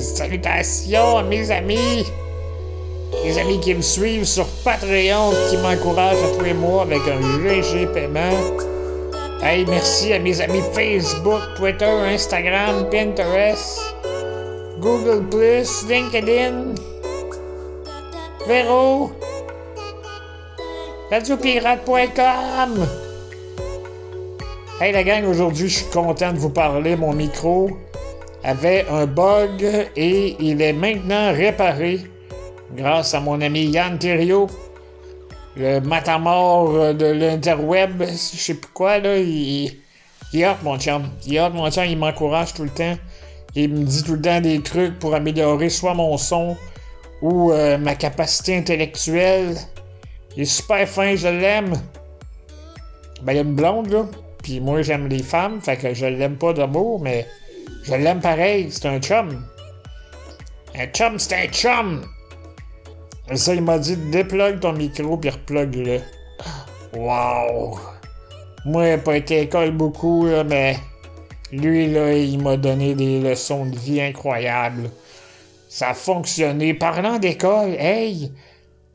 salutations à mes amis. Les amis qui me suivent sur Patreon, qui m'encouragent à tous les mois avec un GG paiement. Hey, merci à mes amis Facebook, Twitter, Instagram, Pinterest, Google+, LinkedIn, Véro, radiopirate.com. Hey la gang, aujourd'hui je suis content de vous parler. Mon micro avait un bug et il est maintenant réparé grâce à mon ami Yann Thériault, le matamor de l'interweb, je sais plus quoi, là, il, il hâte mon chum. Il hâte mon chum, il m'encourage tout le temps. Il me dit tout le temps des trucs pour améliorer soit mon son ou euh, ma capacité intellectuelle. Il est super fin, je l'aime. Ben, il y a une blonde, là. Puis moi, j'aime les femmes, fait que je l'aime pas d'amour, mais je l'aime pareil. C'est un chum. Un chum, c'est un chum! Et ça, il m'a dit déplugue ton micro puis replugue-le. Wow! Moi, j'ai pas été à école beaucoup, mais lui, là, il m'a donné des leçons de vie incroyables. Ça a fonctionné. Parlant d'école, hey!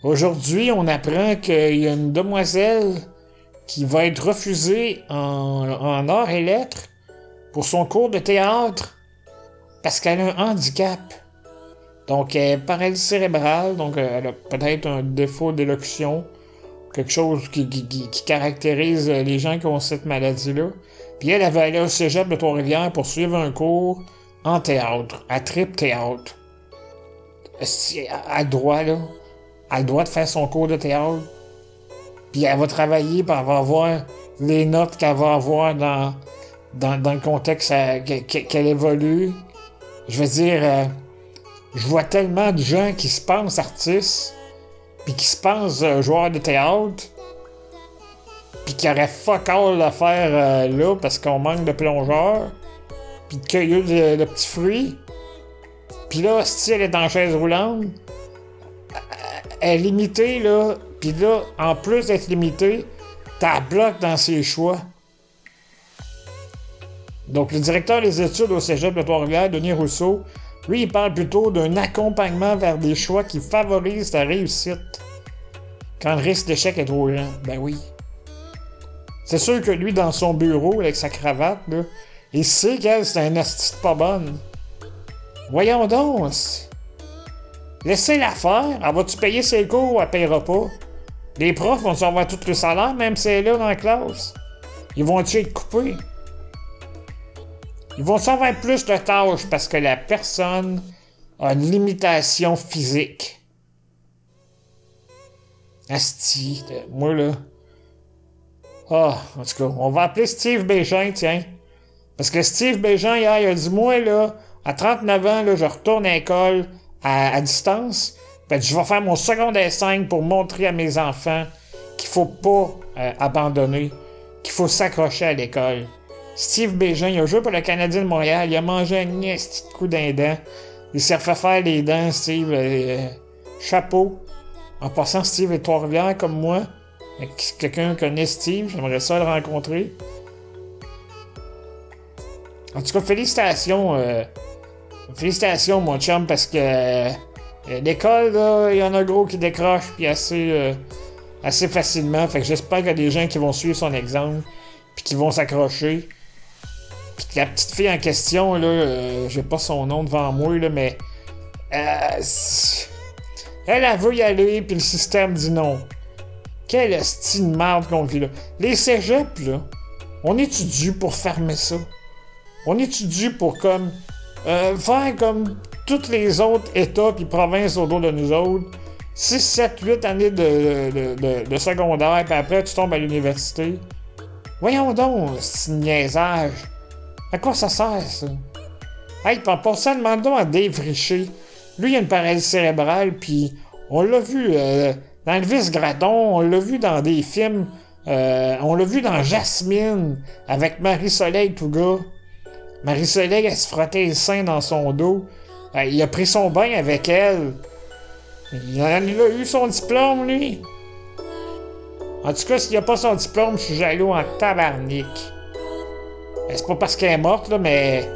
Aujourd'hui, on apprend qu'il y a une demoiselle qui va être refusée en, en et lettres pour son cours de théâtre parce qu'elle a un handicap. Donc, elle paralysie cérébrale, donc euh, elle a peut-être un défaut d'élocution, quelque chose qui, caractérise les gens qui ont cette maladie-là. Puis elle avait allé au cégep de Trois-Rivières pour suivre un cours en théâtre, à Trip Théâtre. Qu'elle a droit, là? Elle a le droit de faire son cours de théâtre. Puis elle va travailler, puis elle va avoir les notes qu'elle va avoir dans, dans, dans le contexte euh, que- que- qu'elle évolue. Je veux dire, euh, je vois tellement de gens qui se pensent artistes, puis qui se pensent euh, joueurs de théâtre, puis qui auraient fuck all à faire là parce qu'on manque de plongeurs, puis de cueillir de, petits fruits. Puis là, si elle est en chaise roulante, elle est limitée, là. Puis là, en plus d'être limitée, t'as bloc dans ses choix. Donc, le directeur des études au cégep de Trois-Rivières, Denis Rousseau, lui, il parle plutôt d'un accompagnement vers des choix qui favorisent ta réussite. Quand le risque d'échec est trop grand. Ben oui. C'est sûr que lui, dans son bureau, avec sa cravate, là, il sait qu'elle, c'est un asti de pas bonne. Voyons donc. Laissez-la faire. Elle va-tu payer ses cours? Ou elle payera pas? Les profs vont-tu avoir tout le salaire, même si elle est là dans la classe? Ils vont-tu être coupés? Ils vont savoir plus de tâches parce que la personne a une limitation physique. Asti, moi là. Ah, en tout cas, on va appeler Steve Bégin, tiens. Parce que Steve Bégin, hier, il a dit Moi, là, à 39 ans, là, je retourne à l'école à, distance. Que je vais faire mon secondaire 5 pour montrer à mes enfants qu'il faut pas euh, abandonner, qu'il faut s'accrocher à l'école. Steve Bégin, il a joué pour le Canadien de Montréal, il a mangé un petit coup d'un dent. Il s'est refait faire les dents, Steve. euh, chapeau. En passant, Steve est Trois-Rivières comme moi. Quelqu'un connaît Steve, j'aimerais ça le rencontrer. En tout cas, félicitations. euh, félicitations, mon chum, parce que euh, l'école, il y en a gros qui décrochent, puis assez, assez facilement. Fait que j'espère qu'il y a des gens qui vont suivre son exemple, puis qui vont s'accrocher. La petite fille en question, là, euh, j'ai pas son nom devant moi, là, mais. euh, elle, elle veut y aller, puis le système dit non. Quelle style de merde qu'on vit là. Les cégeps, là, on est-tu pour fermer ça? On est-tu pour comme. euh, faire comme tous les autres États puis provinces autour de nous autres? 6, 7, 8 années de, de, secondaire, puis après tu tombes à l'université. Voyons donc, c'est niaisage. À quoi ça sert, ça? Hey, passant, demande donc à Dave Richer. Lui, il a une paralysie cérébrale, puis on l'a vu euh, dans vice Gradon, on l'a vu dans des films, euh, on l'a vu dans Jasmine, avec Marie-Soleil Touga. Marie-Soleil, elle se frottait les seins dans son dos. Il a pris son bain avec elle. Il a, il a eu son diplôme, lui. En tout cas, s'il a pas son diplôme, je suis jaloux en tabarnak. Ben, C'est pas parce qu'elle est morte, là, mais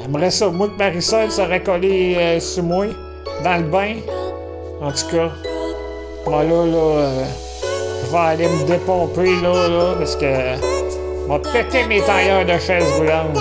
J'aimerais ça. Moi que Marisol serait collée euh, sur moi, dans le bain. En tout cas, moi là, là, euh, je vais aller me dépomper là, là, parce que. Je vais péter mes tailleurs de chaise roulante.